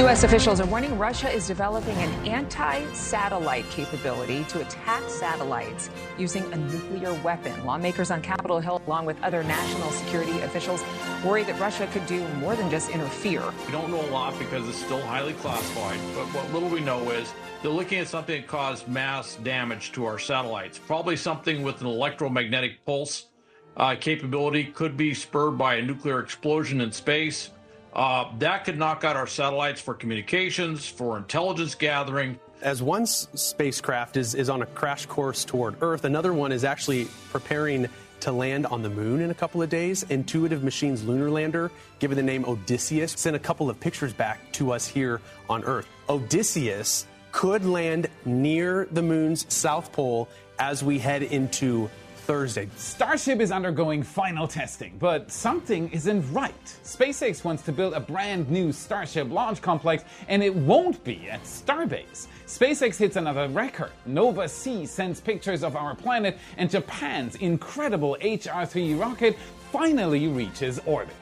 U.S. officials are warning Russia is developing an anti satellite capability to attack satellites using a nuclear weapon. Lawmakers on Capitol Hill, along with other national security officials, worry that Russia could do more than just interfere. We don't know a lot because it's still highly classified, but what little we know is they're looking at something that caused mass damage to our satellites. Probably something with an electromagnetic pulse uh, capability, could be spurred by a nuclear explosion in space. Uh, that could knock out our satellites for communications, for intelligence gathering. As one s- spacecraft is, is on a crash course toward Earth, another one is actually preparing to land on the moon in a couple of days. Intuitive Machines lunar lander, given the name Odysseus, sent a couple of pictures back to us here on Earth. Odysseus could land near the moon's south pole as we head into Thursday. Starship is undergoing final testing, but something isn't right. SpaceX wants to build a brand new Starship launch complex, and it won't be at Starbase. SpaceX hits another record. Nova C sends pictures of our planet, and Japan's incredible HR 3 rocket finally reaches orbit.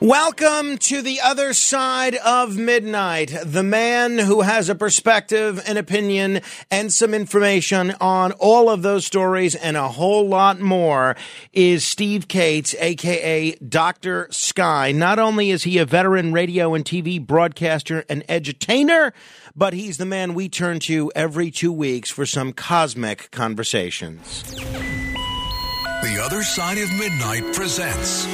Welcome to the other side of midnight. The man who has a perspective, an opinion, and some information on all of those stories and a whole lot more is Steve Kates, aka Dr. Sky. Not only is he a veteran radio and TV broadcaster and edutainer, but he's the man we turn to every two weeks for some cosmic conversations. The Other Side of Midnight presents.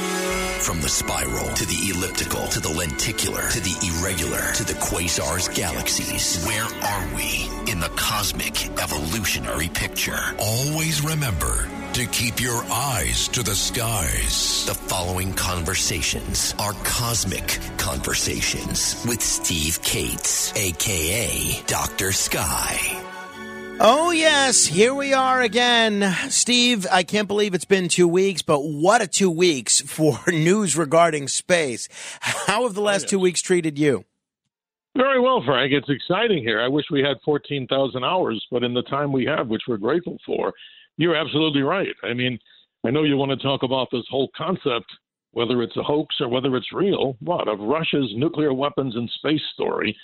From the spiral to the elliptical to the lenticular to the irregular to the quasars, galaxies. Where are we in the cosmic evolutionary picture? Always remember to keep your eyes to the skies. The following conversations are cosmic conversations with Steve Kates, aka Dr. Sky. Oh, yes, here we are again. Steve, I can't believe it's been two weeks, but what a two weeks for news regarding space. How have the oh, last two weeks treated you? Very well, Frank. It's exciting here. I wish we had 14,000 hours, but in the time we have, which we're grateful for, you're absolutely right. I mean, I know you want to talk about this whole concept, whether it's a hoax or whether it's real, what, of Russia's nuclear weapons and space story.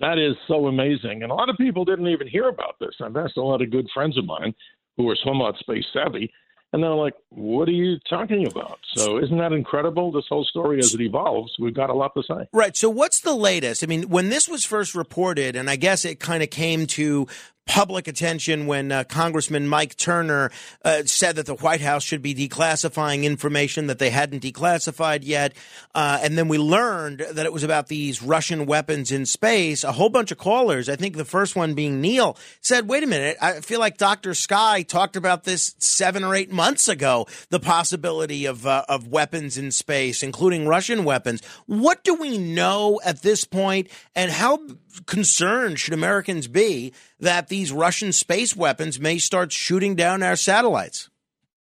That is so amazing. And a lot of people didn't even hear about this. I've asked a lot of good friends of mine who are somewhat space savvy, and they're like, what are you talking about? So isn't that incredible? This whole story as it evolves, we've got a lot to say. Right. So what's the latest? I mean, when this was first reported, and I guess it kind of came to public attention when uh, Congressman Mike Turner uh, said that the White House should be declassifying information that they hadn't declassified yet. Uh, and then we learned that it was about these Russian weapons in space. A whole bunch of callers, I think the first one being Neil, said, wait a minute, I feel like Dr. Sky talked about this seven or eight months ago, the possibility of, uh, of weapons in space, including Russian weapons. What do we know at this point, and how concerned should Americans be that these Russian space weapons may start shooting down our satellites?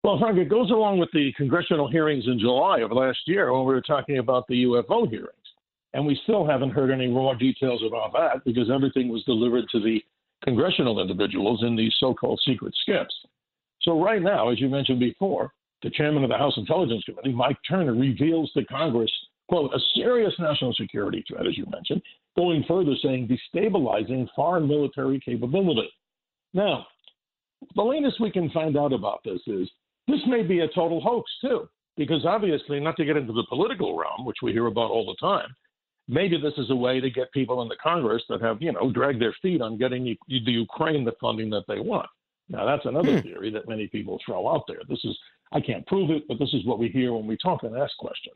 Well, Frank, it goes along with the congressional hearings in July of last year when we were talking about the UFO hearings. And we still haven't heard any raw details about that because everything was delivered to the congressional individuals in these so called secret SCIFs. So, right now, as you mentioned before, the chairman of the House Intelligence Committee, Mike Turner, reveals to Congress, quote, a serious national security threat, as you mentioned, going further, saying destabilizing foreign military capability. Now, the latest we can find out about this is this may be a total hoax, too, because obviously, not to get into the political realm, which we hear about all the time, maybe this is a way to get people in the Congress that have, you know, dragged their feet on getting the Ukraine the funding that they want. Now, that's another hmm. theory that many people throw out there. This is, I can't prove it, but this is what we hear when we talk and ask questions.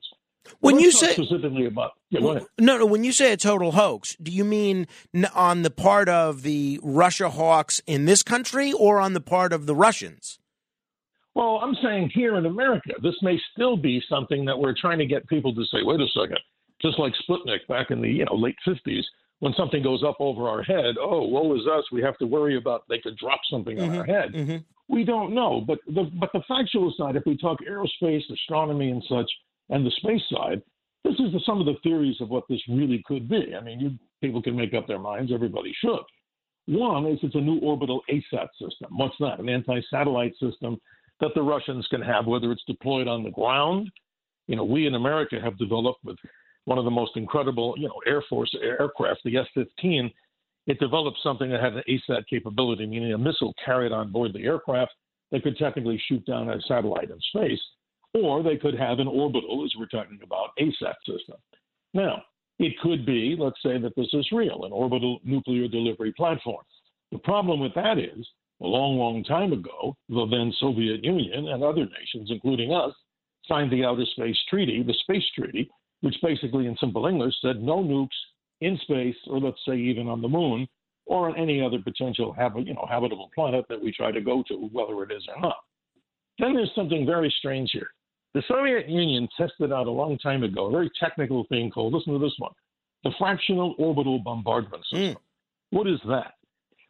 When you say specifically about, yeah. No, no. When you say a total hoax, do you mean on the part of the Russia hawks in this country, or on the part of the Russians? Well, I'm saying here in America, this may still be something that we're trying to get people to say, wait a second, just like Sputnik back in the you know late 50s, when something goes up over our head, oh, woe is us, we have to worry about they could drop something mm-hmm. on our head. Mm-hmm. We don't know, but the but the factual side, if we talk aerospace, astronomy, and such, and the space side, this is the, some of the theories of what this really could be. I mean, you people can make up their minds. Everybody should. One is it's a new orbital ASAT system. What's that? An anti-satellite system that the Russians can have, whether it's deployed on the ground. You know, we in America have developed with one of the most incredible, you know, Air Force aircraft, the F 15. It developed something that had an ASAT capability, meaning a missile carried on board the aircraft that could technically shoot down a satellite in space, or they could have an orbital, as we're talking about, ASAT system. Now, it could be, let's say that this is real, an orbital nuclear delivery platform. The problem with that is, a long, long time ago, the then Soviet Union and other nations, including us, signed the Outer Space Treaty, the Space Treaty, which basically, in simple English, said no nukes in space, or let's say even on the moon, or on any other potential you know, habitable planet that we try to go to, whether it is or not. Then there's something very strange here. The Soviet Union tested out a long time ago a very technical thing called, listen to this one, the fractional orbital bombardment hmm. system. Mm. What is that?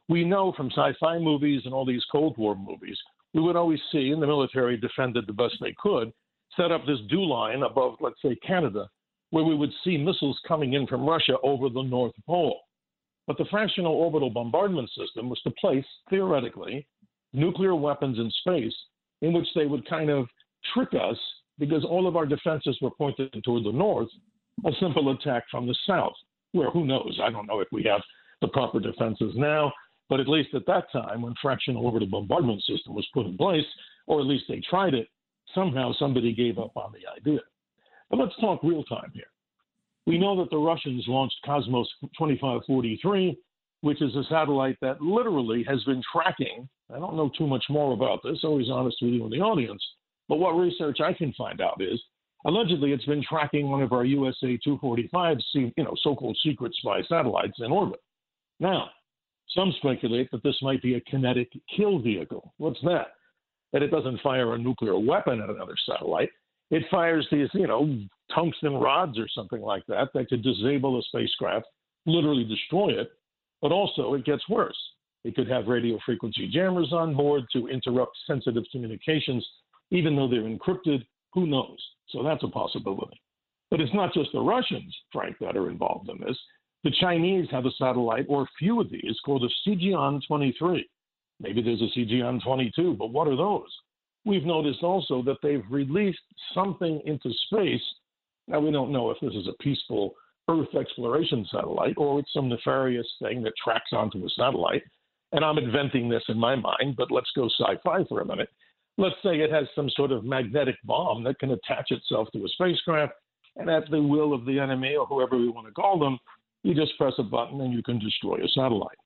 We know from sci fi movies and all these Cold War movies, we would always see, and the military defended the best they could, set up this DEW line above, let's say, Canada, where we would see missiles coming in from Russia over the North Pole. But the fractional orbital bombardment system was to place, theoretically, nuclear weapons in space in which they would kind of trick us because all of our defenses were pointed toward the north, a simple attack from the south, where who knows? I don't know if we have the proper defenses now, but at least at that time, when fractional orbital bombardment system was put in place, or at least they tried it, somehow somebody gave up on the idea. But let's talk real time here. We know that the Russians launched Cosmos 2543, which is a satellite that literally has been tracking. I don't know too much more about this, always honest with you in the audience. But what research I can find out is allegedly it's been tracking one of our USA 245 you know, so called secret spy satellites in orbit. Now, some speculate that this might be a kinetic kill vehicle. What's that? That it doesn't fire a nuclear weapon at another satellite, it fires these, you know, tungsten rods or something like that that could disable a spacecraft, literally destroy it. But also, it gets worse. It could have radio frequency jammers on board to interrupt sensitive communications, even though they're encrypted. Who knows? So that's a possibility. But it's not just the Russians, Frank, that are involved in this. The Chinese have a satellite, or a few of these, called a Shijian 23. Maybe there's a Shijian 22, but what are those? We've noticed also that they've released something into space. Now, we don't know if this is a peaceful Earth exploration satellite or it's some nefarious thing that tracks onto a satellite. And I'm inventing this in my mind, but let's go sci fi for a minute. Let's say it has some sort of magnetic bomb that can attach itself to a spacecraft, and at the will of the enemy or whoever we want to call them, you just press a button and you can destroy a satellite.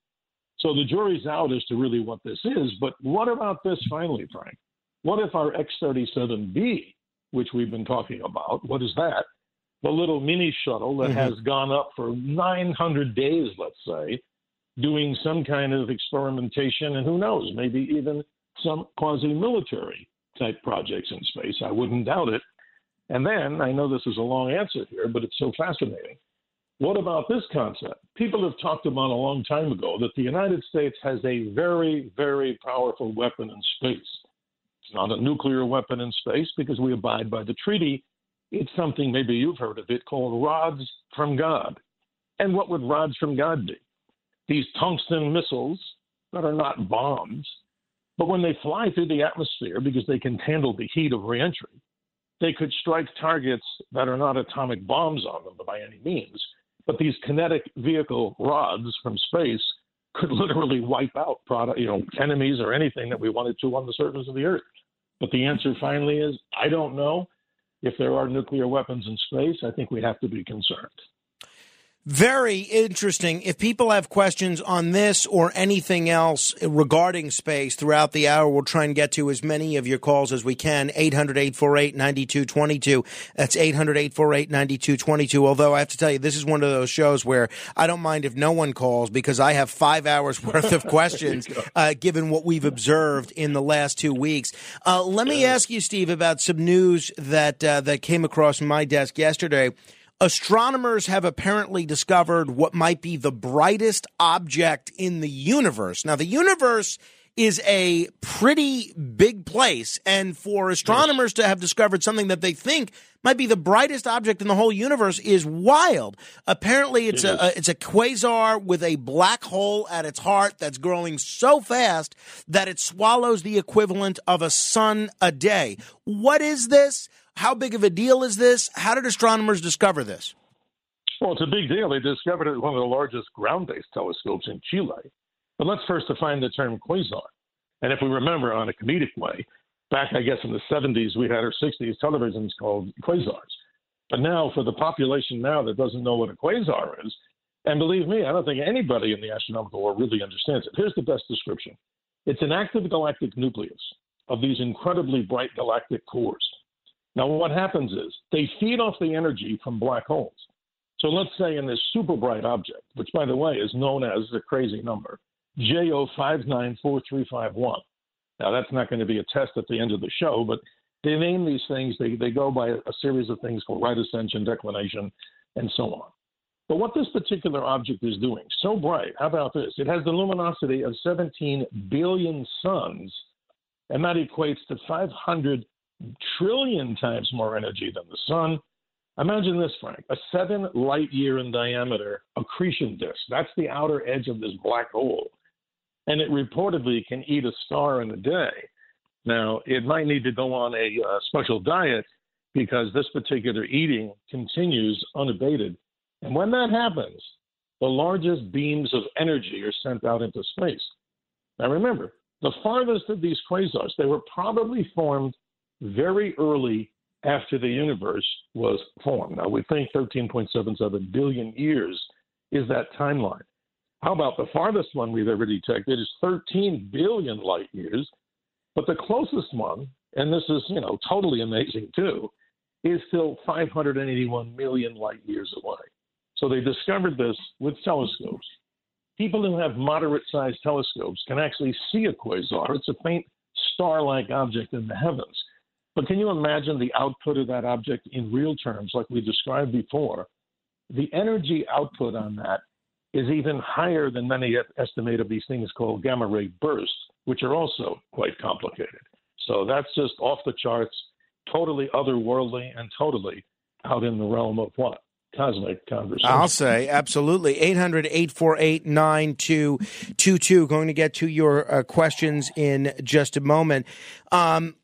So the jury's out as to really what this is. But what about this finally, Frank? What if our X 37B, which we've been talking about, what is that? The little mini shuttle that mm-hmm. has gone up for 900 days, let's say, doing some kind of experimentation, and who knows, maybe even some quasi military type projects in space. I wouldn't doubt it. And then, I know this is a long answer here, but it's so fascinating. What about this concept? People have talked about a long time ago that the United States has a very, very powerful weapon in space It's not a nuclear weapon in space because we abide by the treaty. It's something, maybe you've heard of it, called rods from God. And what would rods from God be? These tungsten missiles that are not bombs, but when they fly through the atmosphere because they can handle the heat of reentry, they could strike targets that are not atomic bombs on them by any means. But these kinetic vehicle rods from space could literally wipe out product, you know, enemies or anything that we wanted to on the surface of the earth. But the answer finally is I don't know. If there are nuclear weapons in space, I think we have to be concerned. Very interesting. If people have questions on this or anything else regarding space throughout the hour, we'll try and get to as many of your calls as we can. 800 848 9222. That's 800 848 9222. Although I have to tell you, this is one of those shows where I don't mind if no one calls because I have five hours worth of questions uh, given what we've observed in the last two weeks. Uh, let me ask you, Steve, about some news that, uh, that came across my desk yesterday astronomers have apparently discovered what might be the brightest object in the universe. Now, the universe is a pretty big place, and for astronomers to have discovered something that they think might be the brightest object in the whole universe is wild. Apparently, it's a, a, it's a quasar with a black hole at its heart that's growing so fast that it swallows the equivalent of a sun a day. What is this? How big of a deal is this? How did astronomers discover this? Well, it's a big deal. They discovered it at one of the largest ground based telescopes in Chile. But let's first define the term quasar. And if we remember on a comedic way, back, I guess, in the 70s, we had our 60s televisions called quasars. But now, for the population now that doesn't know what a quasar is, and believe me, I don't think anybody in the astronomical world really understands it. Here's the best description it's an active galactic nucleus of these incredibly bright galactic cores. Now, what happens is they feed off the energy from black holes. So let's say in this super bright object, which by the way is known as the crazy number, JO594351. Now, that's not going to be a test at the end of the show, but they name these things, they, they go by a series of things called right ascension, declination, and so on. But what this particular object is doing, so bright, how about this? It has the luminosity of 17 billion suns, and that equates to 500 trillion times more energy than the sun. Imagine this, Frank a seven light year in diameter accretion disk. That's the outer edge of this black hole. And it reportedly can eat a star in a day. Now, it might need to go on a uh, special diet because this particular eating continues unabated. And when that happens, the largest beams of energy are sent out into space. Now, remember, the farthest of these quasars, they were probably formed very early after the universe was formed. Now, we think 13.77 billion years is that timeline. How about the farthest one we've ever detected is 13 billion light years, but the closest one, and this is, you know, totally amazing too, is still 581 million light years away. So they discovered this with telescopes. People who have moderate sized telescopes can actually see a quasar. It's a faint star like object in the heavens. But can you imagine the output of that object in real terms, like we described before? The energy output on that is even higher than many estimate of these things called gamma ray bursts, which are also quite complicated. So that's just off the charts, totally otherworldly, and totally out in the realm of what? Cosmic conversation. I'll say absolutely. 800 848 9222. Going to get to your uh, questions in just a moment. Um,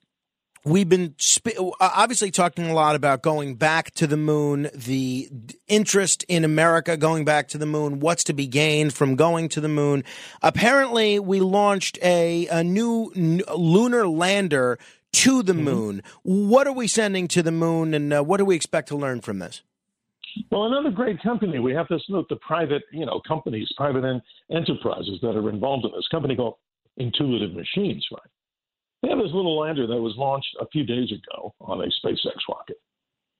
We've been sp- obviously talking a lot about going back to the moon, the interest in America going back to the moon, what's to be gained from going to the moon. Apparently, we launched a, a new n- lunar lander to the mm-hmm. moon. What are we sending to the moon, and uh, what do we expect to learn from this? Well, another great company. We have to salute the private, you know, companies, private en- enterprises that are involved in this. Company called Intuitive Machines, right? They have this little lander that was launched a few days ago on a SpaceX rocket.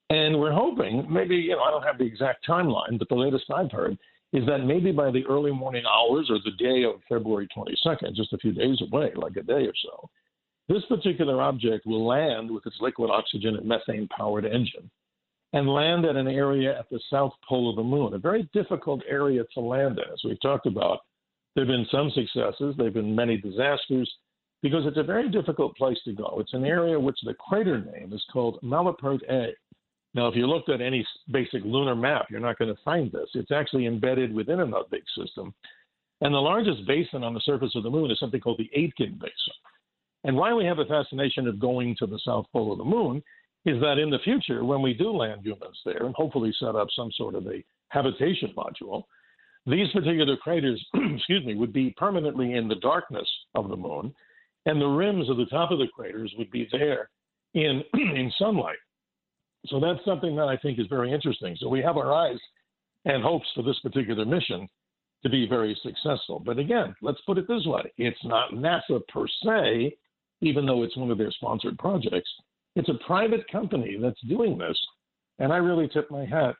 And we're hoping, maybe, you know, I don't have the exact timeline, but the latest I've heard is that maybe by the early morning hours or the day of February 22nd, just a few days away, like a day or so, this particular object will land with its liquid oxygen and methane powered engine and land at an area at the south pole of the moon, a very difficult area to land in. As we've talked about, there have been some successes, there have been many disasters because it's a very difficult place to go. It's an area which the crater name is called Malapert A. Now, if you looked at any basic lunar map, you're not going to find this. It's actually embedded within another big system. And the largest basin on the surface of the moon is something called the Aitken Basin. And why we have a fascination of going to the south pole of the moon is that in the future, when we do land humans there and hopefully set up some sort of a habitation module, these particular craters, excuse me, would be permanently in the darkness of the moon and the rims of the top of the craters would be there in in sunlight. So that's something that I think is very interesting. So we have our eyes and hopes for this particular mission to be very successful. But again, let's put it this way it's not NASA per se, even though it's one of their sponsored projects. It's a private company that's doing this. And I really tip my hat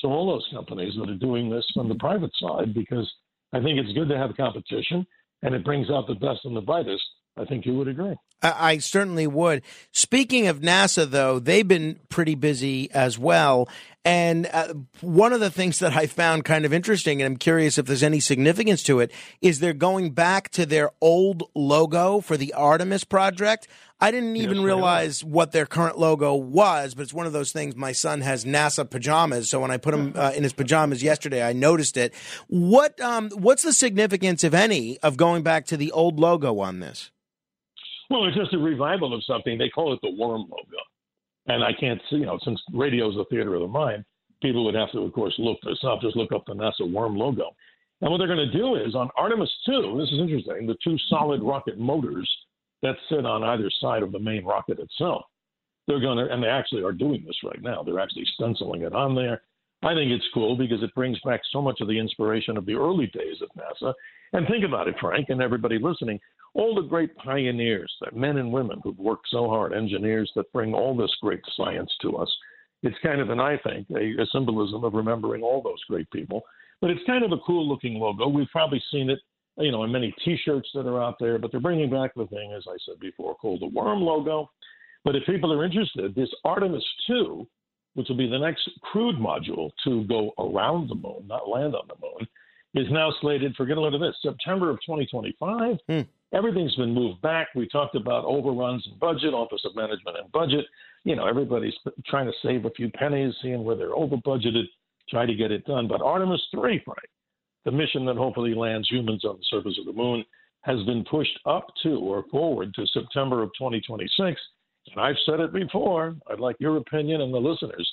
to all those companies that are doing this from the private side because I think it's good to have competition and it brings out the best and the brightest. I think you would agree. I certainly would. Speaking of NASA, though, they've been pretty busy as well. And uh, one of the things that I found kind of interesting, and I'm curious if there's any significance to it, is they're going back to their old logo for the Artemis project. I didn't even yes, realize what their current logo was, but it's one of those things. My son has NASA pajamas, so when I put him uh, in his pajamas yesterday, I noticed it. What um, what's the significance, if any, of going back to the old logo on this? Well, it's just a revival of something. They call it the worm logo. And I can't see, you know, since radio is the theater of the mind, people would have to, of course, look this up. Just look up the NASA worm logo. And what they're going to do is on Artemis 2, this is interesting, the two solid rocket motors that sit on either side of the main rocket itself, they're going to, and they actually are doing this right now. They're actually stenciling it on there. I think it's cool because it brings back so much of the inspiration of the early days of NASA. And think about it, Frank, and everybody listening all the great pioneers, the men and women who've worked so hard, engineers that bring all this great science to us. It's kind of an, I think, a, a symbolism of remembering all those great people. But it's kind of a cool looking logo. We've probably seen it, you know, in many T-shirts that are out there. But they're bringing back the thing, as I said before, called the worm logo. But if people are interested, this Artemis 2, which will be the next crewed module to go around the moon, not land on the moon, is now slated for, get a load of this, September of 2025. Hmm. Everything's been moved back. We talked about overruns in budget, Office of Management and Budget. You know, everybody's trying to save a few pennies, seeing where they're over budgeted, try to get it done. But Artemis 3, Frank, the mission that hopefully lands humans on the surface of the moon, has been pushed up to or forward to September of 2026. And I've said it before. I'd like your opinion and the listeners.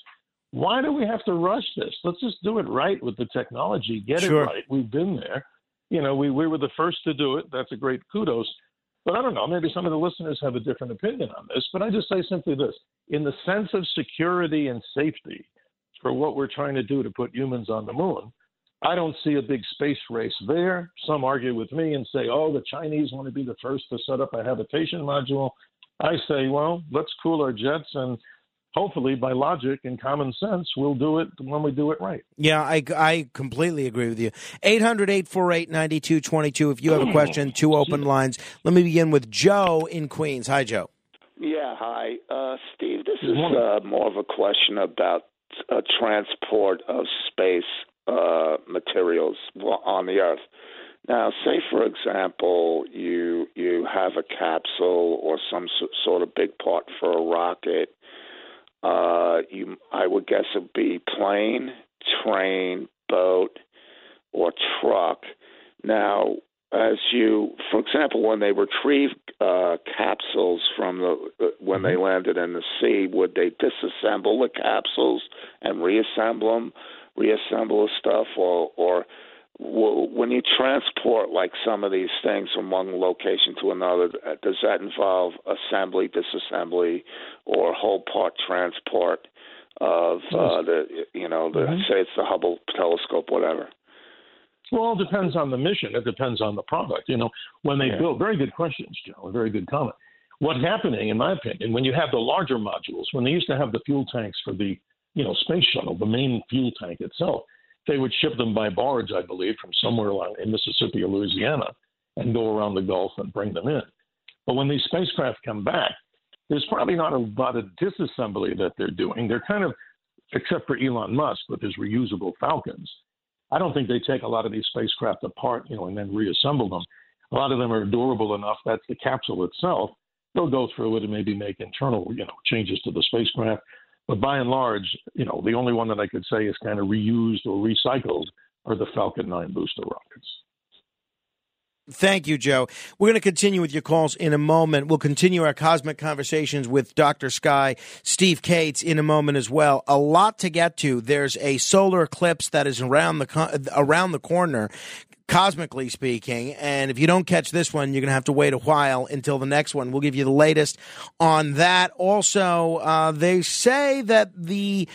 Why do we have to rush this? Let's just do it right with the technology. Get sure. it right. We've been there you know, we, we were the first to do it. That's a great kudos. But I don't know, maybe some of the listeners have a different opinion on this. But I just say simply this in the sense of security and safety for what we're trying to do to put humans on the moon, I don't see a big space race there. Some argue with me and say, oh, the Chinese want to be the first to set up a habitation module. I say, well, let's cool our jets and hopefully by logic and common sense we'll do it when we do it right. Yeah i, I completely agree with you. 800-848-9222 if you have a question two open lines. Let me begin with joe in queens. Hi joe. Yeah hi. Uh, steve this is uh, more of a question about uh, transport of space uh, materials on the earth. Now, say for example, you you have a capsule or some sort of big part for a rocket, uh, you, I would guess it'd be plane, train, boat, or truck. Now, as you, for example, when they retrieve uh, capsules from the uh, when they mm-hmm. landed in the sea, would they disassemble the capsules and reassemble them, reassemble the stuff, or or when you transport like some of these things from one location to another, uh, does that involve assembly, disassembly, or whole part transport of uh, the you know the mm-hmm. say it's the Hubble telescope, whatever? Well, it depends on the mission. It depends on the product. You know, when they yeah. build, very good questions, Joe. Very good comment. What's happening, in my opinion, when you have the larger modules, when they used to have the fuel tanks for the you know space shuttle, the main fuel tank itself they would ship them by barge, I believe, from somewhere along in Mississippi or Louisiana and go around the Gulf and bring them in. But when these spacecraft come back, there's probably not a lot of disassembly that they're doing. They're kind of, except for Elon Musk with his reusable Falcons, I don't think they take a lot of these spacecraft apart, you know, and then reassemble them. A lot of them are durable enough. That's the capsule itself. They'll go through it and maybe make internal, you know, changes to the spacecraft. But by and large, you know, the only one that I could say is kind of reused or recycled are the Falcon 9 booster rockets. Thank you, Joe. We're going to continue with your calls in a moment. We'll continue our cosmic conversations with Dr. Sky, Steve Kates in a moment as well. A lot to get to. There's a solar eclipse that is around the around the corner cosmically speaking. And if you don't catch this one, you're going to have to wait a while until the next one. We'll give you the latest on that. Also, uh, they say that the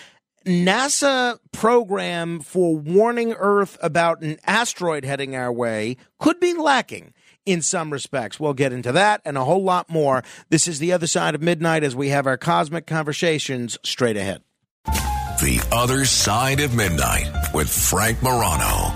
NASA program for warning Earth about an asteroid heading our way could be lacking in some respects. We'll get into that and a whole lot more. This is the other side of midnight as we have our cosmic conversations straight ahead. The Other Side of Midnight with Frank Morano.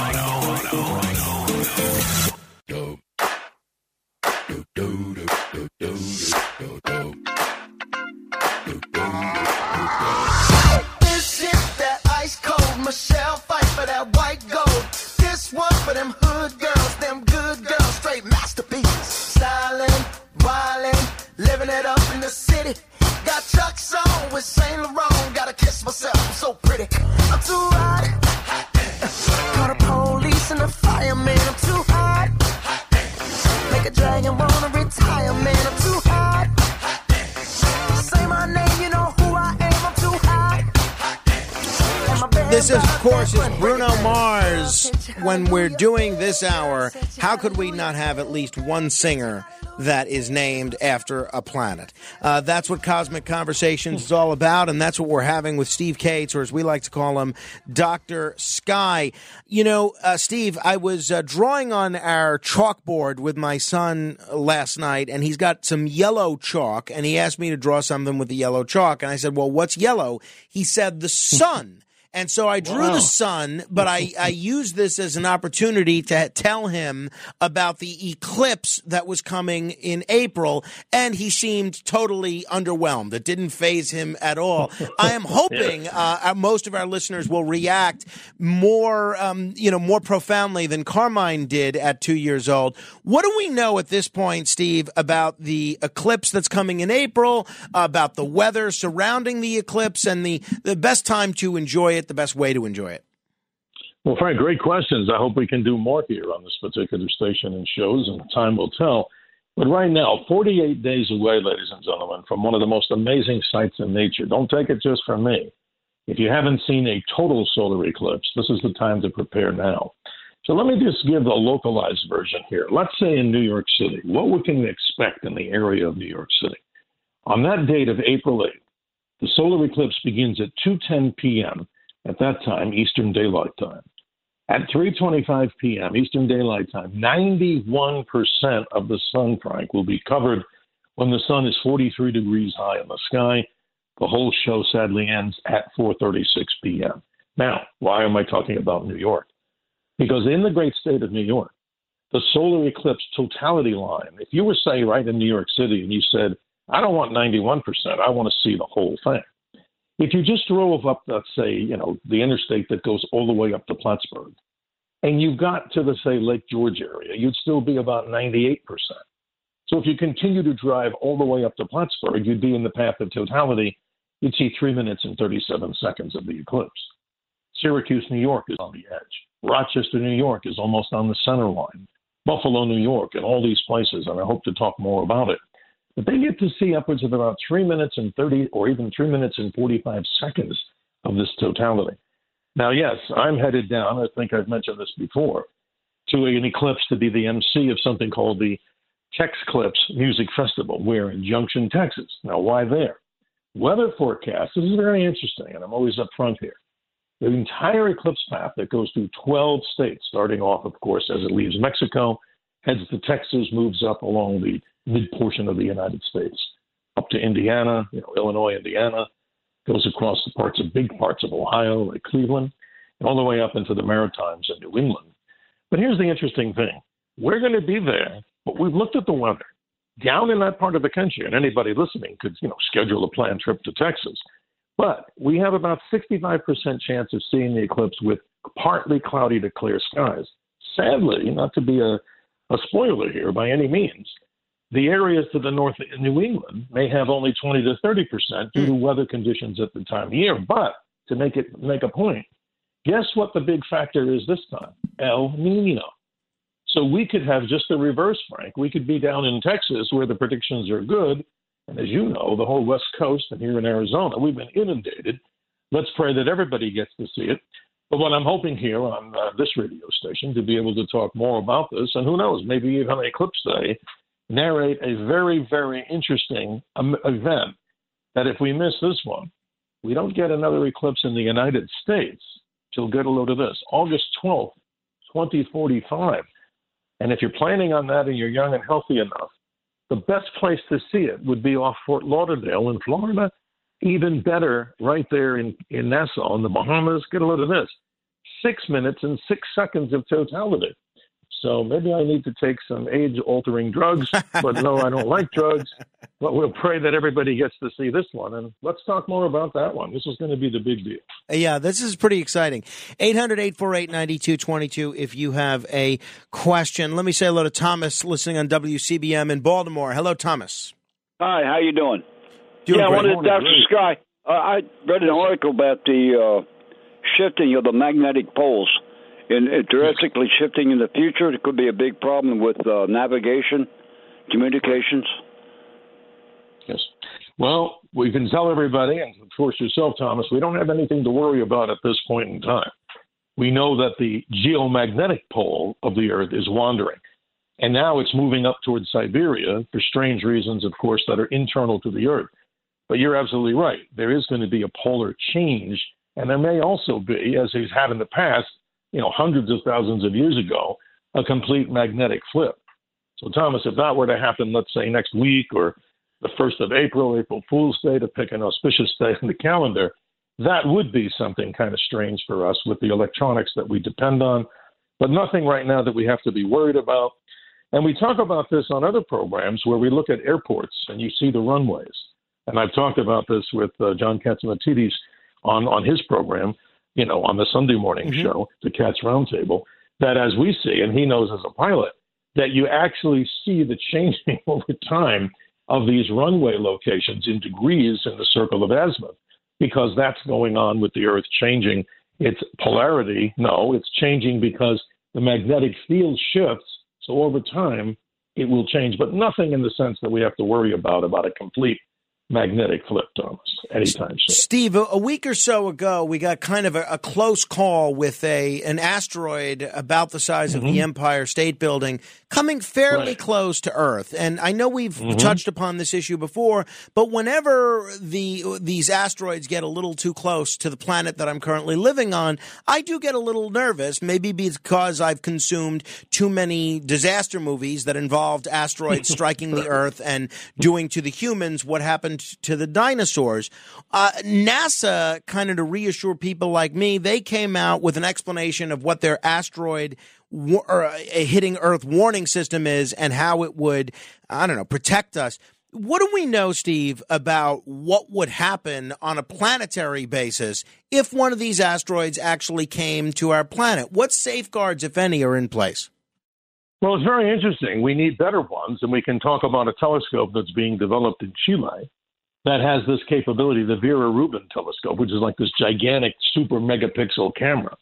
When we're doing this hour, how could we not have at least one singer that is named after a planet? Uh, that's what Cosmic Conversations is all about, and that's what we're having with Steve Kates, or as we like to call him, Dr. Sky. You know, uh, Steve, I was uh, drawing on our chalkboard with my son last night, and he's got some yellow chalk, and he asked me to draw something with the yellow chalk, and I said, Well, what's yellow? He said, The sun. And so I drew Wow. the sun, but I, I used this as an opportunity to tell him about the eclipse that was coming in April, and he seemed totally underwhelmed. It didn't phase him at all. I am hoping uh, uh, most of our listeners will react more, um, you know, more profoundly than Carmine did at two years old. What do we know at this point, Steve, about the eclipse that's coming in April, about the weather surrounding the eclipse, and the, the best time to enjoy it, the best way to enjoy it? Well, Frank, great questions. I hope we can do more here on this particular station and shows, and time will tell. But right now, 48 days away, ladies and gentlemen, from one of the most amazing sights in nature. Don't take it just from me. If you haven't seen a total solar eclipse, this is the time to prepare now. So let me just give a localized version here. Let's say in New York City, what we can expect in the area of New York City. On that date of April 8th, the solar eclipse begins at 2:10 p.m. at that time Eastern Daylight Time. At 3:25 p.m. Eastern Daylight Time, 91% of the sun, Frank, will be covered when the sun is 43 degrees high in the sky. The whole show sadly ends at 4:36 p.m. Now, why am I talking about New York? Because in the great state of New York, the solar eclipse totality line, if you were, say, right in New York City and you said, I don't want 91%, I want to see the whole thing. If you just drove up, let's say, you know, the interstate that goes all the way up to Plattsburgh, and you got to the, say, Lake George area, you'd still be about 98%. So if you continue to drive all the way up to Plattsburgh, you'd be in the path of totality. You'd see three minutes and 37 seconds of the eclipse. Syracuse, New York is on the edge. Rochester, New York is almost on the center line. Buffalo, New York, and all these places, and I hope to talk more about it. But they get to see upwards of about three minutes and 30, or even three minutes and 45 seconds of this totality. Now, yes, I'm headed down, I think I've mentioned this before, to an eclipse to be the MC of something called the Texclips Music Festival. We're in Junction, Texas. Now, why there? Weather forecast, this is very interesting, and I'm always up front here. The entire eclipse path that goes through 12 states, starting off, of course, as it leaves Mexico, heads to Texas, moves up along the mid portion of the United States, up to Indiana, you know, Illinois, Indiana, goes across the parts of big parts of Ohio, like Cleveland, and all the way up into the Maritimes and New England. But here's the interesting thing we're going to be there, but we've looked at the weather down in that part of the country, and anybody listening could, you know, schedule a planned trip to Texas. But we have about 65% chance of seeing the eclipse with partly cloudy to clear skies. Sadly, not to be a, a spoiler here by any means, the areas to the north of New England may have only 20 to 30 percent due to weather conditions at the time of year. But to make it make a point, guess what the big factor is this time? El Nino. So we could have just the reverse, Frank. We could be down in Texas where the predictions are good, And as you know, the whole West Coast and here in Arizona, we've been inundated. Let's pray that everybody gets to see it. But what I'm hoping here on uh, this radio station to be able to talk more about this, and who knows, maybe even on Eclipse Day, narrate a very, very interesting um, event that if we miss this one, we don't get another eclipse in the United States till get a load of this August 12th, 2045. And if you're planning on that and you're young and healthy enough, the best place to see it would be off Fort Lauderdale in Florida. Even better, right there in, in Nassau in the Bahamas. Get a load of this six minutes and six seconds of totality. So maybe I need to take some age altering drugs, but no, I don't like drugs. But we'll pray that everybody gets to see this one. And let's talk more about that one. This is going to be the big deal. Yeah, this is pretty exciting. 800 848 9222 if you have a question. Let me say hello to Thomas listening on WCBM in Baltimore. Hello, Thomas. Hi, how you doing? Doing yeah, I great. wanted Morning, Dr. great. Sky. Uh, I read an article about the uh, shifting of the magnetic poles. And drastically shifting in the future, it could be a big problem with uh, navigation, communications. Yes. Well, we can tell everybody, and of course yourself, Thomas, we don't have anything to worry about at this point in time. We know that the geomagnetic pole of the Earth is wandering. And now it's moving up towards Siberia for strange reasons, of course, that are internal to the Earth. But you're absolutely right. There is going to be a polar change. And there may also be, as he's had in the past, you know, hundreds of thousands of years ago, a complete magnetic flip. So, Thomas, if that were to happen, let's say next week or the 1st of April, April Fool's Day, to pick an auspicious day in the calendar, that would be something kind of strange for us with the electronics that we depend on, but nothing right now that we have to be worried about. And we talk about this on other programs where we look at airports and you see the runways. And I've talked about this with uh, John Catsimatidis on, on his program, you know, on the Sunday morning mm-hmm. show, the Cats Roundtable, that as we see, and he knows as a pilot, that you actually see the changing over time of these runway locations in degrees in the circle of azimuth, because that's going on with the Earth changing its polarity. No, it's changing because the magnetic field shifts. So over time, it will change, but nothing in the sense that we have to worry about about a complete magnetic flip, Thomas, anytime soon. Steve, a, week or so ago, we got kind of a, a close call with a an asteroid about the size of the Empire State Building coming fairly Mm-hmm. Right. close to Earth. And I know we've Mhm. touched upon this issue before, but whenever the these asteroids get a little too close to the planet that I'm currently living on, I do get a little nervous. Maybe because I've consumed too many disaster movies that involved asteroids striking the Earth and doing to the humans what happened to the dinosaurs. Uh, NASA, kind of to reassure people like me, they came out with an explanation of what their asteroid wa- or a hitting Earth warning system is and how it would, I don't know, protect us. What do we know, Steve, about what would happen on a planetary basis if one of these asteroids actually came to our planet? What safeguards, if any, are in place? Well, it's very interesting. We need better ones, and we can talk about a telescope that's being developed in Chile that has this capability, the Vera Rubin telescope, which is like this gigantic super megapixel camera.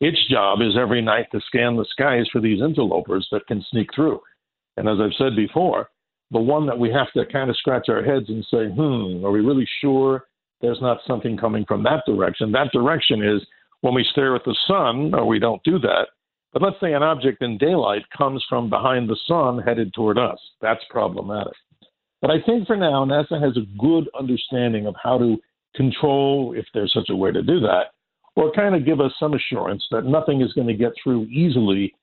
Its job is every night to scan the skies for these interlopers that can sneak through. And as I've said before, the one that we have to kind of scratch our heads and say, hmm, are we really sure there's not something coming from that direction? That direction is when we stare at the sun, or we don't do that. But let's say an object in daylight comes from behind the sun headed toward us. That's problematic. But I think for now, NASA has a good understanding of how to control, if there's such a way to do that, or kind of give us some assurance that nothing is going to get through easily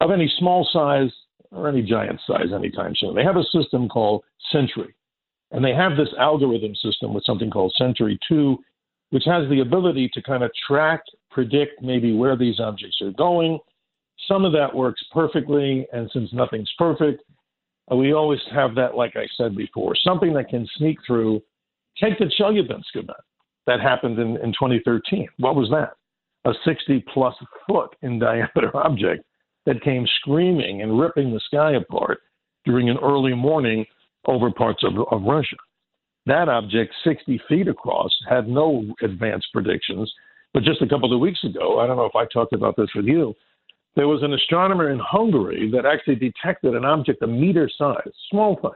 of any small size or any giant size anytime soon. They have a system called Sentry, and they have this algorithm system with something called Sentry 2, which has the ability to kind of track, predict maybe where these objects are going. Some of that works perfectly, and since nothing's perfect, we always have that, like I said before, something that can sneak through. Take the Chelyabinsk event that happened in, in 2013. What was that? A 60 plus foot in diameter object that came screaming and ripping the sky apart during an early morning over parts of, of Russia. That object, 60 feet across, had no advanced predictions. But just a couple of weeks ago, I don't know if I talked about this with you, there was an astronomer in Hungary that actually detected an object a meter size, small thing,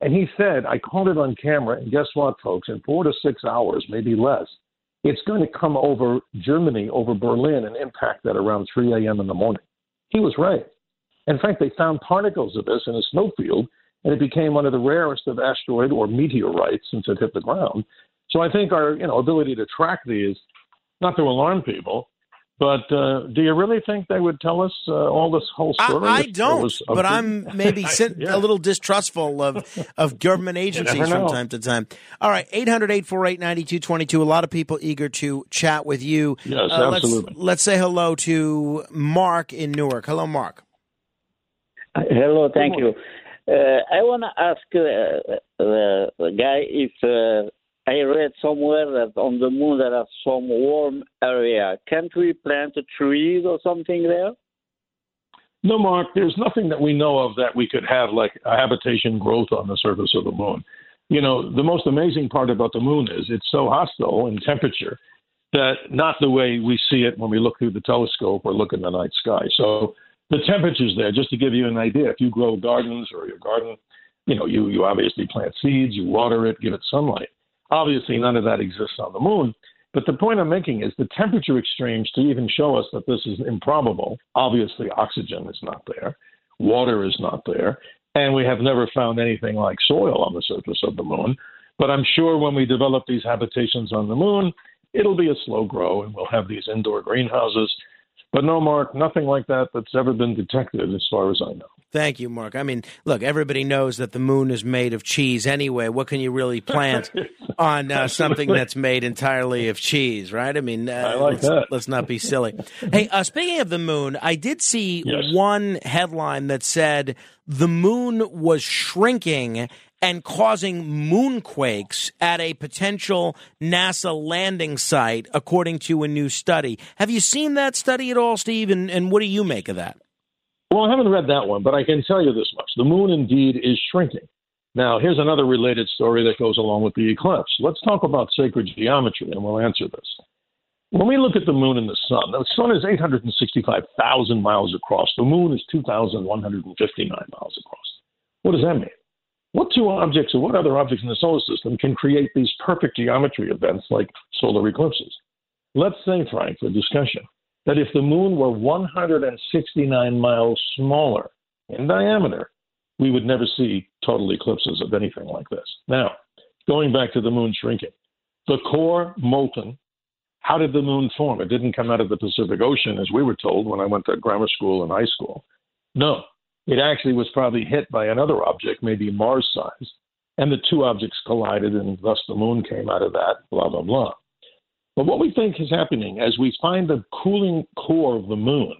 And he said, I caught it on camera, and guess what, folks? In four to six hours, maybe less, it's going to come over Germany, over Berlin, and impact that around 3 a.m. in the morning. He was right. In fact, they found particles of this in a snowfield, and it became one of the rarest of asteroid or meteorites since it hit the ground. So I think our you know ability to track these, not to alarm people, but uh, do you really think they would tell us uh, all this whole story? I, I don't, but I'm maybe sit, yeah. a little distrustful of, of government agencies from time to time. All right, 800 848 9222. A lot of people eager to chat with you. Yes, uh, absolutely. Let's, let's, say hello to Mark in Newark. Hello, Mark. Uh, hello, thank you. Uh, I want to ask uh, the guy if I read somewhere that on the moon there are some warm area. Can't we plant trees or something there? No, Mark. There's nothing that we know of that we could have like a habitation growth on the surface of the moon. You know, the most amazing part about the moon is it's so hostile in temperature that not the way we see it when we look through the telescope or look in the night sky. So the temperature's there. Just to give you an idea, if you grow gardens or your garden, you know, you you obviously plant seeds, you water it, give it sunlight. Obviously, none of that exists on the moon. But the point I'm making is the temperature extremes to even show us that this is improbable. Obviously, oxygen is not there, water is not there, and we have never found anything like soil on the surface of the moon. But I'm sure when we develop these habitations on the moon, it'll be a slow grow, and we'll have these indoor greenhouses but no, Mark, nothing like that that's ever been detected as far as I know. Thank you, Mark. I mean, look, everybody knows that the moon is made of cheese anyway. What can you really plant on uh, something that's made entirely of cheese, right? I mean, uh, I like let's, that. let's not be silly. hey, uh, speaking of the moon, I did see yes. one headline that said the moon was shrinking and causing moonquakes at a potential NASA landing site, according to a new study. Have you seen that study at all, Steve? And, and what do you make of that? Well, I haven't read that one, but I can tell you this much. The moon indeed is shrinking. Now, here's another related story that goes along with the eclipse. Let's talk about sacred geometry, and we'll answer this. When we look at the moon and the sun, the sun is 865,000 miles across. The moon is 2,159 miles across. What does that mean? What two objects or what other objects in the solar system can create these perfect geometry events like solar eclipses? Let's say, Frank, for discussion, that if the moon were 169 miles smaller in diameter, we would never see total eclipses of anything like this. Now, going back to the moon shrinking, the core molten. How did the moon form? It didn't come out of the Pacific Ocean, as we were told when I went to grammar school and high school. No, it actually was probably hit by another object, maybe Mars size, and the two objects collided, and thus the moon came out of that, blah, blah, blah. But what we think is happening as we find the cooling core of the moon,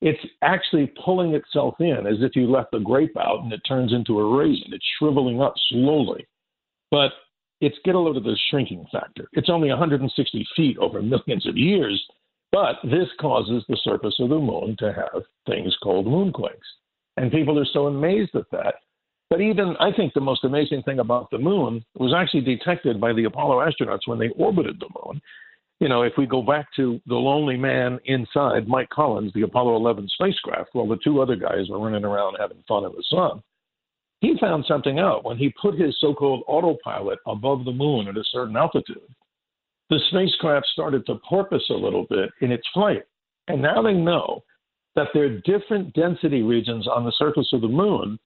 it's actually pulling itself in as if you left a grape out and it turns into a raisin. It's shriveling up slowly. But it's get a load of the shrinking factor. It's only 160 feet over millions of years, but this causes the surface of the moon to have things called moonquakes. And people are so amazed at that. But even I think the most amazing thing about the moon was actually detected by the Apollo astronauts when they orbited the moon. You know, if we go back to the lonely man inside, Mike Collins, the Apollo 11 spacecraft, while the two other guys were running around having fun in the sun, he found something out when he put his so called autopilot above the moon at a certain altitude. The spacecraft started to porpoise a little bit in its flight. And now they know that there are different density regions on the surface of the moon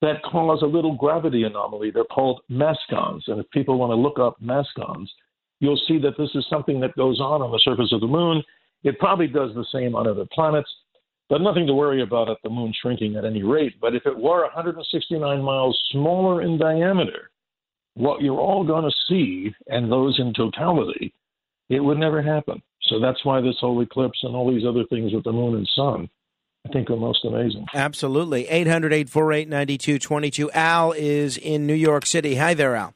that cause a little gravity anomaly. They're called mascons. And if people want to look up mascons, you'll see that this is something that goes on on the surface of the moon. It probably does the same on other planets, but nothing to worry about at the moon shrinking at any rate. But if it were 169 miles smaller in diameter, what you're all going to see, and those in totality, it would never happen. So that's why this whole eclipse and all these other things with the moon and sun, I think, are most amazing. Absolutely. 800 848 9222. Al is in New York City. Hi there, Al.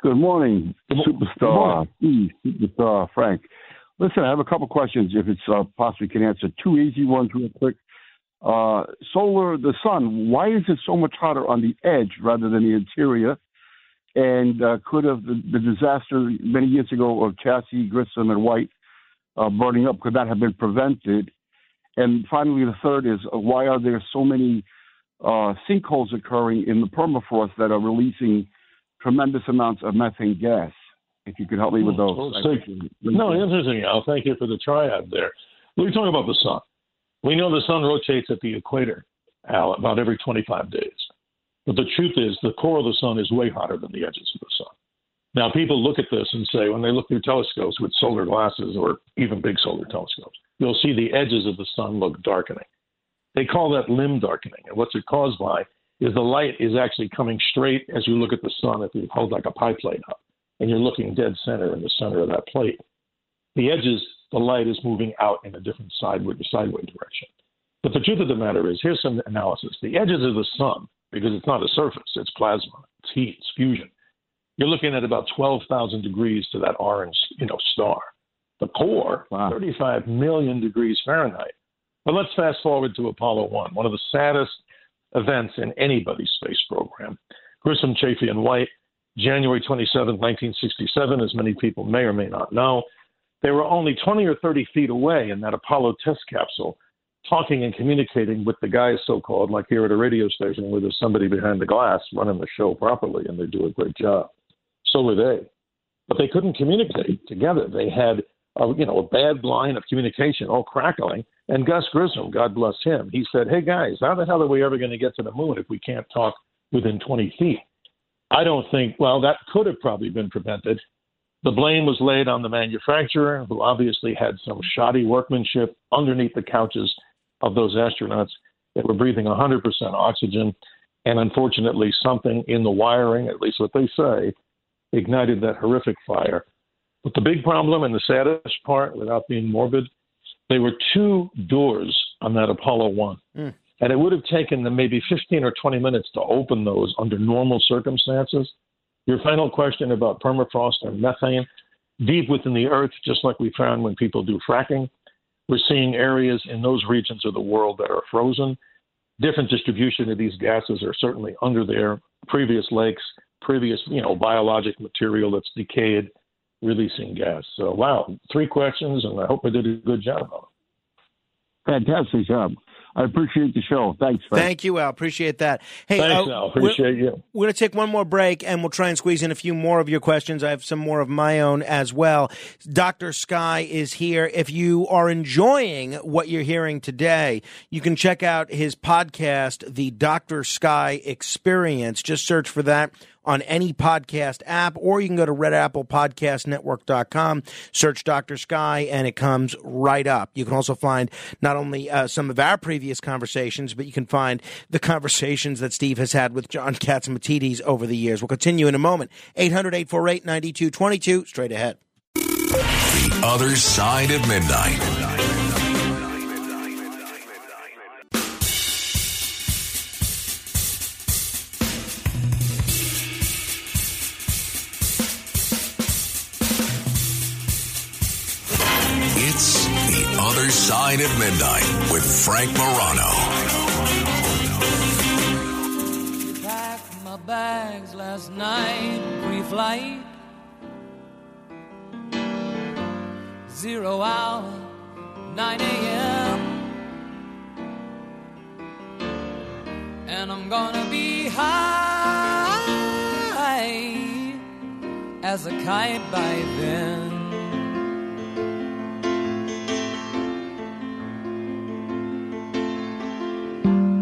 Good morning, superstar, Good morning. superstar Frank. Listen, I have a couple questions. If it's uh, possibly can answer two easy ones real quick. Uh, solar, the sun. Why is it so much hotter on the edge rather than the interior? and uh, could have the, the, disaster many years ago of Chaffee, Grissom, and White uh, burning up could that have been prevented? And finally, the third is uh, why are there so many uh, sinkholes occurring in the permafrost that are releasing tremendous amounts of methane gas. If you could help me with those. Well, so- no, interesting, Al. Thank you for the triad there. We're talking about the sun. We know the sun rotates at the equator, Al, about every 25 days. But the truth is, the core of the sun is way hotter than the edges of the sun. Now, people look at this and say, when they look through telescopes with solar glasses or even big solar telescopes, you'll see the edges of the sun look darkening. They call that limb darkening. And what's it caused by is the light is actually coming straight as you look at the sun if you hold like a pie plate up and you're looking dead center in the center of that plate. The edges, the light is moving out in a different sideway, sideway direction. But the truth of the matter is, here's some analysis. The edges of the sun, because it's not a surface, it's plasma, it's heat, it's fusion. You're looking at about 12,000 degrees to that orange, you know, star. The core, 35 million degrees Fahrenheit. But let's fast forward to Apollo 1, one of the saddest events in anybody's space program. Grissom, Chaffee, and White, January 27, 1967, as many people may or may not know. They were only 20 or 30 feet away in that Apollo test capsule, talking and communicating with the guys, so called, like here at a radio station where there's somebody behind the glass running the show properly, and they do a great job. So were they. But they couldn't communicate together. They had a, you know, a bad line of communication, all crackling. And Gus Grissom, God bless him, he said, Hey guys, how the hell are we ever going to get to the moon if we can't talk within 20 feet? I don't think, well, that could have probably been prevented. The blame was laid on the manufacturer, who obviously had some shoddy workmanship underneath the couches of those astronauts that were breathing 100% oxygen. And unfortunately, something in the wiring, at least what they say, ignited that horrific fire. But the big problem and the saddest part, without being morbid, there were two doors on that Apollo 1. Mm. And it would have taken them maybe 15 or 20 minutes to open those under normal circumstances. Your final question about permafrost and methane, deep within the earth, just like we found when people do fracking, we're seeing areas in those regions of the world that are frozen. Different distribution of these gases are certainly under their previous lakes, previous, you know, biologic material that's decayed, releasing gas. So, wow, three questions, and I hope I did a good job on it. Fantastic job. I appreciate the show. Thanks. Frank. Thank you, Al. Appreciate that. Hey, Thanks, uh, Al. Appreciate we're, you. We're going to take one more break and we'll try and squeeze in a few more of your questions. I have some more of my own as well. Dr. Sky is here. If you are enjoying what you're hearing today, you can check out his podcast, The Dr. Sky Experience. Just search for that on any podcast app, or you can go to redapplepodcastnetwork.com, search Dr. Sky, and it comes right up. You can also find not only uh, some of our previous conversations, but you can find the conversations that Steve has had with John Catsimatidis over the years. We'll continue in a moment. 800 848 9222, straight ahead. The other side of midnight. Other Side of Midnight with Frank Morano. packed my bags last night, pre-flight. Zero hour, 9 a.m. And I'm gonna be high as a kite by then.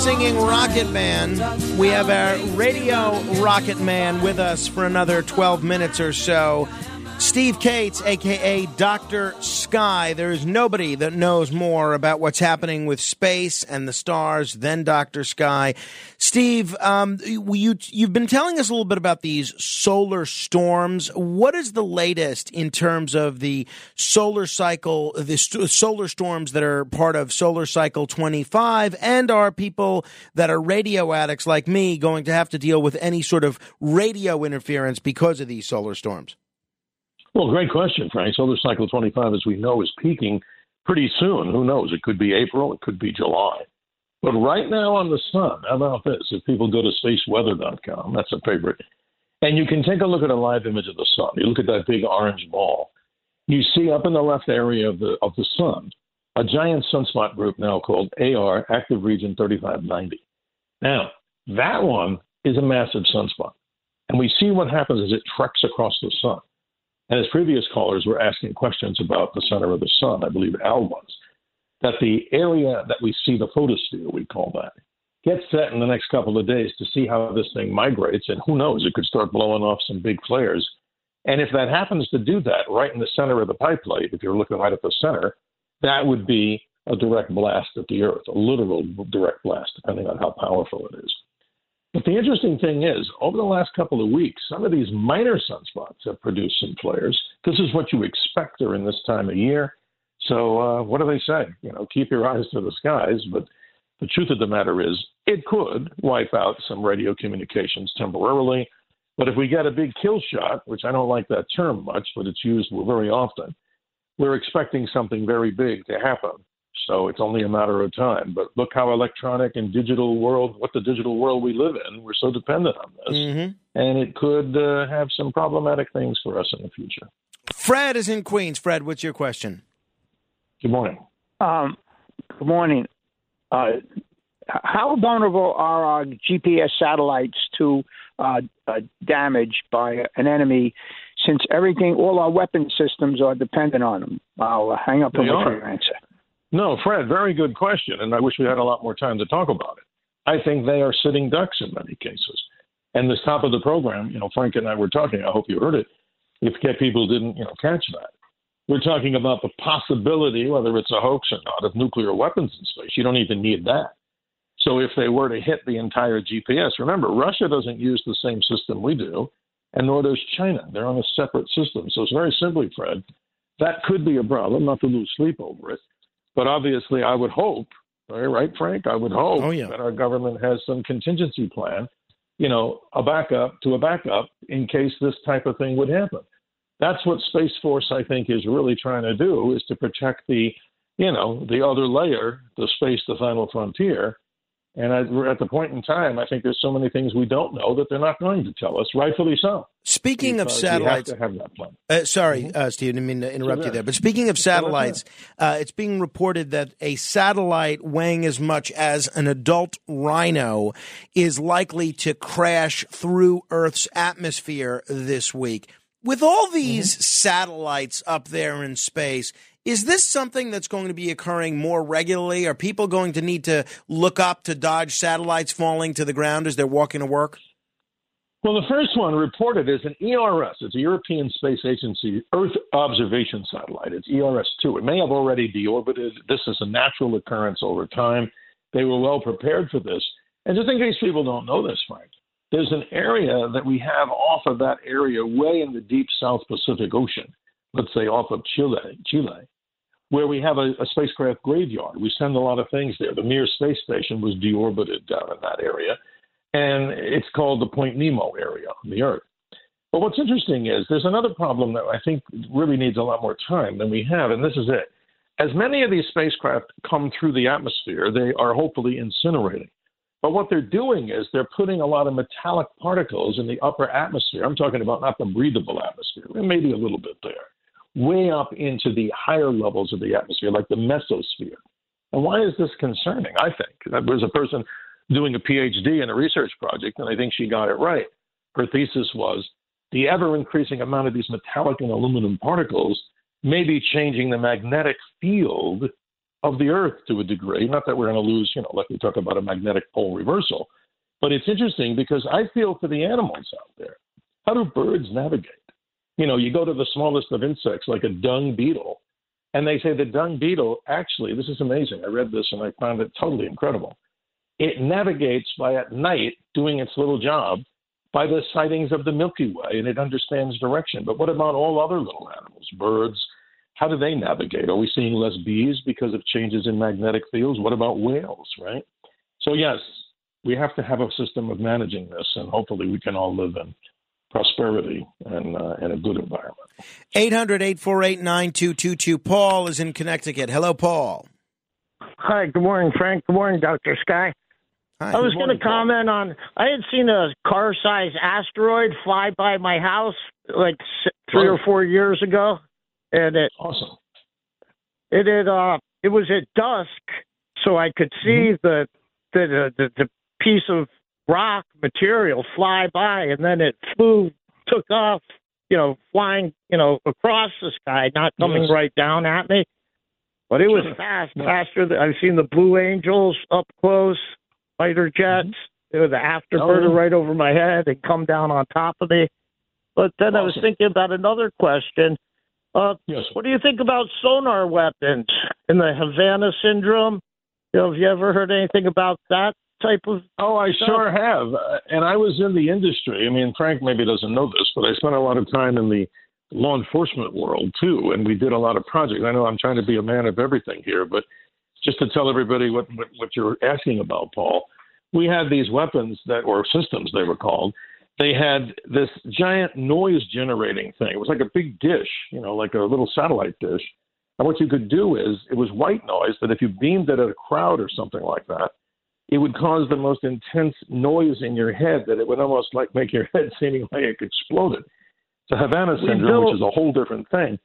Singing Rocket Man. We have our radio Rocket Man with us for another 12 minutes or so. Steve Kates, aka Dr. Sky. There is nobody that knows more about what's happening with space and the stars than Dr. Sky. Steve, um, you, you've been telling us a little bit about these solar storms. What is the latest in terms of the solar cycle, the st- solar storms that are part of Solar Cycle 25? And are people that are radio addicts like me going to have to deal with any sort of radio interference because of these solar storms? Well, great question, Frank. Solar cycle 25, as we know, is peaking pretty soon. Who knows? It could be April, it could be July. But right now on the sun, how about this? If people go to spaceweather.com, that's a favorite, and you can take a look at a live image of the sun. You look at that big orange ball. You see up in the left area of the of the sun a giant sunspot group now called AR, Active Region 3590. Now, that one is a massive sunspot. And we see what happens as it treks across the sun. And as previous callers were asking questions about the center of the sun, I believe Al was, that the area that we see, the photosphere, we call that, gets set in the next couple of days to see how this thing migrates. And who knows, it could start blowing off some big flares. And if that happens to do that right in the center of the pipe if you're looking right at the center, that would be a direct blast at the Earth, a literal direct blast, depending on how powerful it is. But the interesting thing is, over the last couple of weeks, some of these minor sunspots have produced some flares. This is what you expect during this time of year. So, uh, what do they say? You know, keep your eyes to the skies. But the truth of the matter is, it could wipe out some radio communications temporarily. But if we get a big kill shot, which I don't like that term much, but it's used very often, we're expecting something very big to happen. So it's only a matter of time. But look how electronic and digital world, what the digital world we live in, we're so dependent on this. Mm-hmm. And it could uh, have some problematic things for us in the future. Fred is in Queens. Fred, what's your question? Good morning. Um, good morning. Uh, how vulnerable are our GPS satellites to uh, uh, damage by an enemy since everything, all our weapon systems are dependent on them? I'll hang up and wait for your answer. No, Fred, very good question, and I wish we had a lot more time to talk about it. I think they are sitting ducks in many cases. And this top of the program, you know, Frank and I were talking. I hope you heard it. If people didn't, you know, catch that, we're talking about the possibility, whether it's a hoax or not, of nuclear weapons in space. You don't even need that. So if they were to hit the entire GPS, remember, Russia doesn't use the same system we do, and nor does China. They're on a separate system. So it's very simply, Fred, that could be a problem, not to lose sleep over it. But obviously, I would hope, right, Frank? I would hope oh, yeah. that our government has some contingency plan, you know, a backup to a backup in case this type of thing would happen. That's what Space Force, I think, is really trying to do is to protect the, you know, the other layer, the space, the final frontier, and at the point in time, I think there's so many things we don't know that they're not going to tell us, rightfully so. Speaking of satellites, have that plan. Uh, sorry, mm-hmm. uh, Steve, I didn't mean to interrupt you there. But speaking of satellites, uh, it's being reported that a satellite weighing as much as an adult rhino is likely to crash through Earth's atmosphere this week. With all these mm-hmm. satellites up there in space, is this something that's going to be occurring more regularly? Are people going to need to look up to dodge satellites falling to the ground as they're walking to work? Well, the first one reported is an ERS. It's a European Space Agency Earth observation satellite. It's ERS 2. It may have already deorbited. This is a natural occurrence over time. They were well prepared for this. And just in case people don't know this, Frank, there's an area that we have off of that area way in the deep South Pacific Ocean let's say off of Chile, Chile, where we have a, a, spacecraft graveyard. We send a lot of things there. The Mir space station was deorbited down in that area, and it's called the Point Nemo area on the Earth. But what's interesting is there's another problem that I think really needs a lot more time than we have, and this is it. As many of these spacecraft come through the atmosphere, they are hopefully incinerating. But what they're doing is they're putting a lot of metallic particles in the upper atmosphere. I'm talking about not the breathable atmosphere, maybe a little bit there way up into the higher levels of the atmosphere, like the mesosphere. And why is this concerning? I think there was a person doing a PhD in a research project, and I think she got it right. Her thesis was the ever increasing amount of these metallic and aluminum particles may be changing the magnetic field of the Earth to a degree. Not that we're going to lose, you know, like we talk about a magnetic pole reversal, but it's interesting because I feel for the animals out there. How do birds navigate? You know, you go to the smallest of insects, like a dung beetle, and they say the dung beetle actually, this is amazing. I read this and I found it totally incredible. It navigates by at night doing its little job by the sightings of the Milky Way and it understands direction. But what about all other little animals, birds? How do they navigate? Are we seeing less bees because of changes in magnetic fields? What about whales, right? So, yes, we have to have a system of managing this, and hopefully we can all live in prosperity and uh, in a good environment. 800 848 9222. Paul is in Connecticut. Hello, Paul. Hi, good morning, Frank. Good morning, Dr. Sky. Hi, I was going to comment on. I had seen a car-sized asteroid fly by my house like s- three or four years ago, and it awesome. It had uh, it was at dusk, so I could see the, the the the piece of rock material fly by, and then it flew, took off, you know, flying, you know, across the sky, not coming Yes. right down at me. But it was fast, faster. Than, I've seen the Blue Angels up close, fighter jets. There was the afterburner Oh, right over my head and come down on top of me. But then I was thinking about another question. Uh, Yes. What do you think about sonar weapons in the Havana syndrome? You know, have you ever heard anything about that type of? Oh, I stuff? sure have. Uh, and I was in the industry. I mean, Frank maybe doesn't know this, but I spent a lot of time in the law enforcement world too, and we did a lot of projects. I know I'm trying to be a man of everything here, but just to tell everybody what what, what you're asking about, Paul, we had these weapons that or systems they were called. They had this giant noise generating thing. It was like a big dish, you know, like a little satellite dish. And what you could do is it was white noise that if you beamed it at a crowd or something like that, it would cause the most intense noise in your head that it would almost like make your head seeming like it exploded. So Havana syndrome, which is a whole different thing,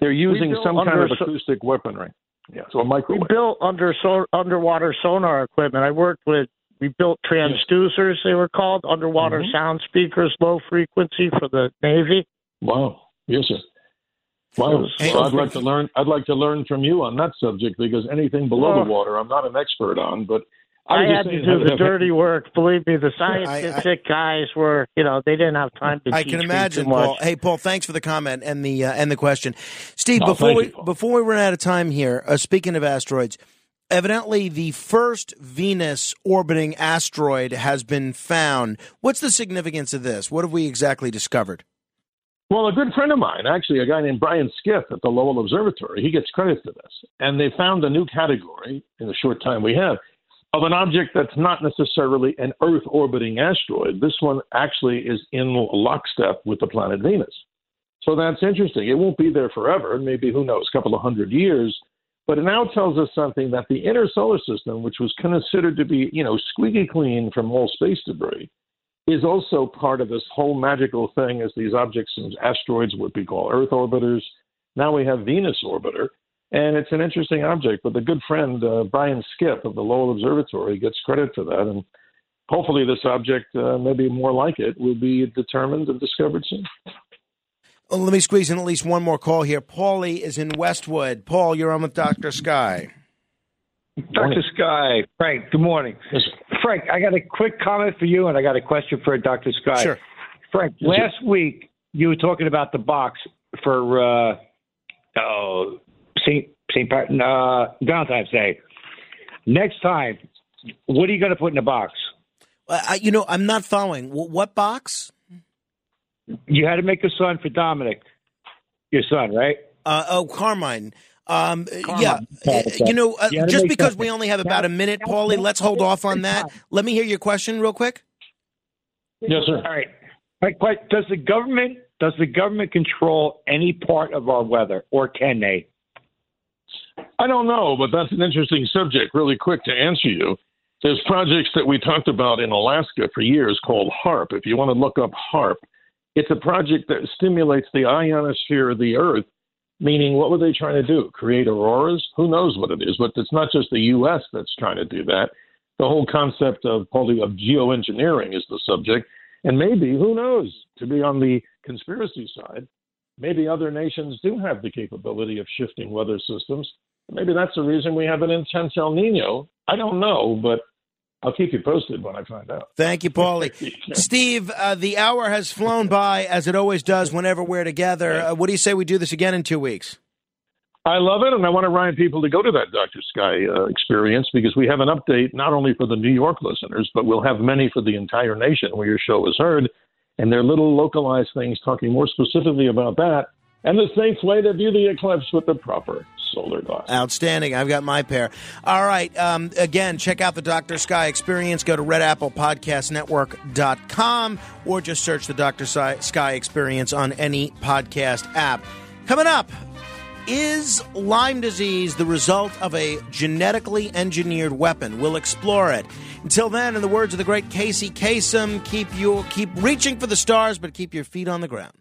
they're using some kind of so- acoustic weaponry. Yeah, so a microwave. We built under so, underwater sonar equipment. I worked with. We built transducers. They were called underwater Mhm. sound speakers, low frequency for the Navy. Wow. Yes, sir. Wow. So I'd like to learn. I'd like to learn from you on that subject because anything below the water, I'm not an expert on. But I, I, was just had to do the dirty work. Believe me, the I- I- scientific guys were, you know, they didn't have time to I teach can me imagine, too much. Paul. Hey, Paul, thanks for the comment and the uh, and the question, Steve. No, before we you, before we run out of time here, uh, speaking of asteroids, evidently the first Venus orbiting asteroid has been found. What's the significance of this? What have we exactly discovered? Well, a good friend of mine, actually, a guy named Brian Skiff at the Lowell Observatory, he gets credit for this. And they found a new category in the short time we have of an object that's not necessarily an Earth orbiting asteroid. This one actually is in lockstep with the planet Venus. So that's interesting. It won't be there forever, maybe, who knows, a couple of hundred years. But it now tells us something that the inner solar system, which was considered to be, you know, squeaky clean from all space debris, is also part of this whole magical thing as these objects and asteroids, what we call Earth orbiters. Now we have Venus orbiter, and it's an interesting object. But the good friend uh, Brian Skiff of the Lowell Observatory gets credit for that, and hopefully this object, uh, maybe more like it, will be determined and discovered soon. Oh, let me squeeze in at least one more call here. Paulie is in Westwood. Paul, you're on with Doctor Sky. Dr. Sky, Frank, good morning. Frank, I got a quick comment for you, and I got a question for Dr. Sky. Sure. Frank, Yes, sir. last week you were talking about the box for uh, oh, St. St. Pat- uh, Valentine's Day. Next time, what are you going to put in the box? Uh, I, you know, I'm not following. Wh- what box? You had to make a son for Dominic, your son, right? Uh, oh, Carmine. Um, yeah, uh, you know, uh, You just because that- we only have about a minute, now- Paulie, let's hold off on that. Let me hear your question real quick. Yes, sir. All right. My Does the government does the government control any part of our weather, or can they? I don't know, but that's an interesting subject. Really quick to answer you. There's projects that we talked about in Alaska for years called HAARP. If you want to look up HAARP, it's a project that stimulates the ionosphere of the Earth. Meaning, what were they trying to do? Create auroras? Who knows what it is? But it's not just the U.S. that's trying to do that. The whole concept of of geoengineering is the subject, and maybe who knows? To be on the conspiracy side, maybe other nations do have the capability of shifting weather systems. Maybe that's the reason we have an intense El Nino. I don't know, but I'll keep you posted when I find out. Thank you, Paulie. Steve, uh, the hour has flown by as it always does whenever we're together. Uh, what do you say we do this again in two weeks? I love it, and I want to remind people to go to that Dr. Sky uh, experience because we have an update not only for the New York listeners, but we'll have many for the entire nation where your show is heard. And they're little localized things talking more specifically about that and the safe way to view the eclipse with the proper solar. Outstanding. I've got my pair. All right. Um, again, check out the Dr. Sky experience. Go to redapplepodcastnetwork.com or just search the Dr. Sky experience on any podcast app. Coming up, is Lyme disease the result of a genetically engineered weapon? We'll explore it. Until then, in the words of the great Casey Kasem, keep you keep reaching for the stars, but keep your feet on the ground.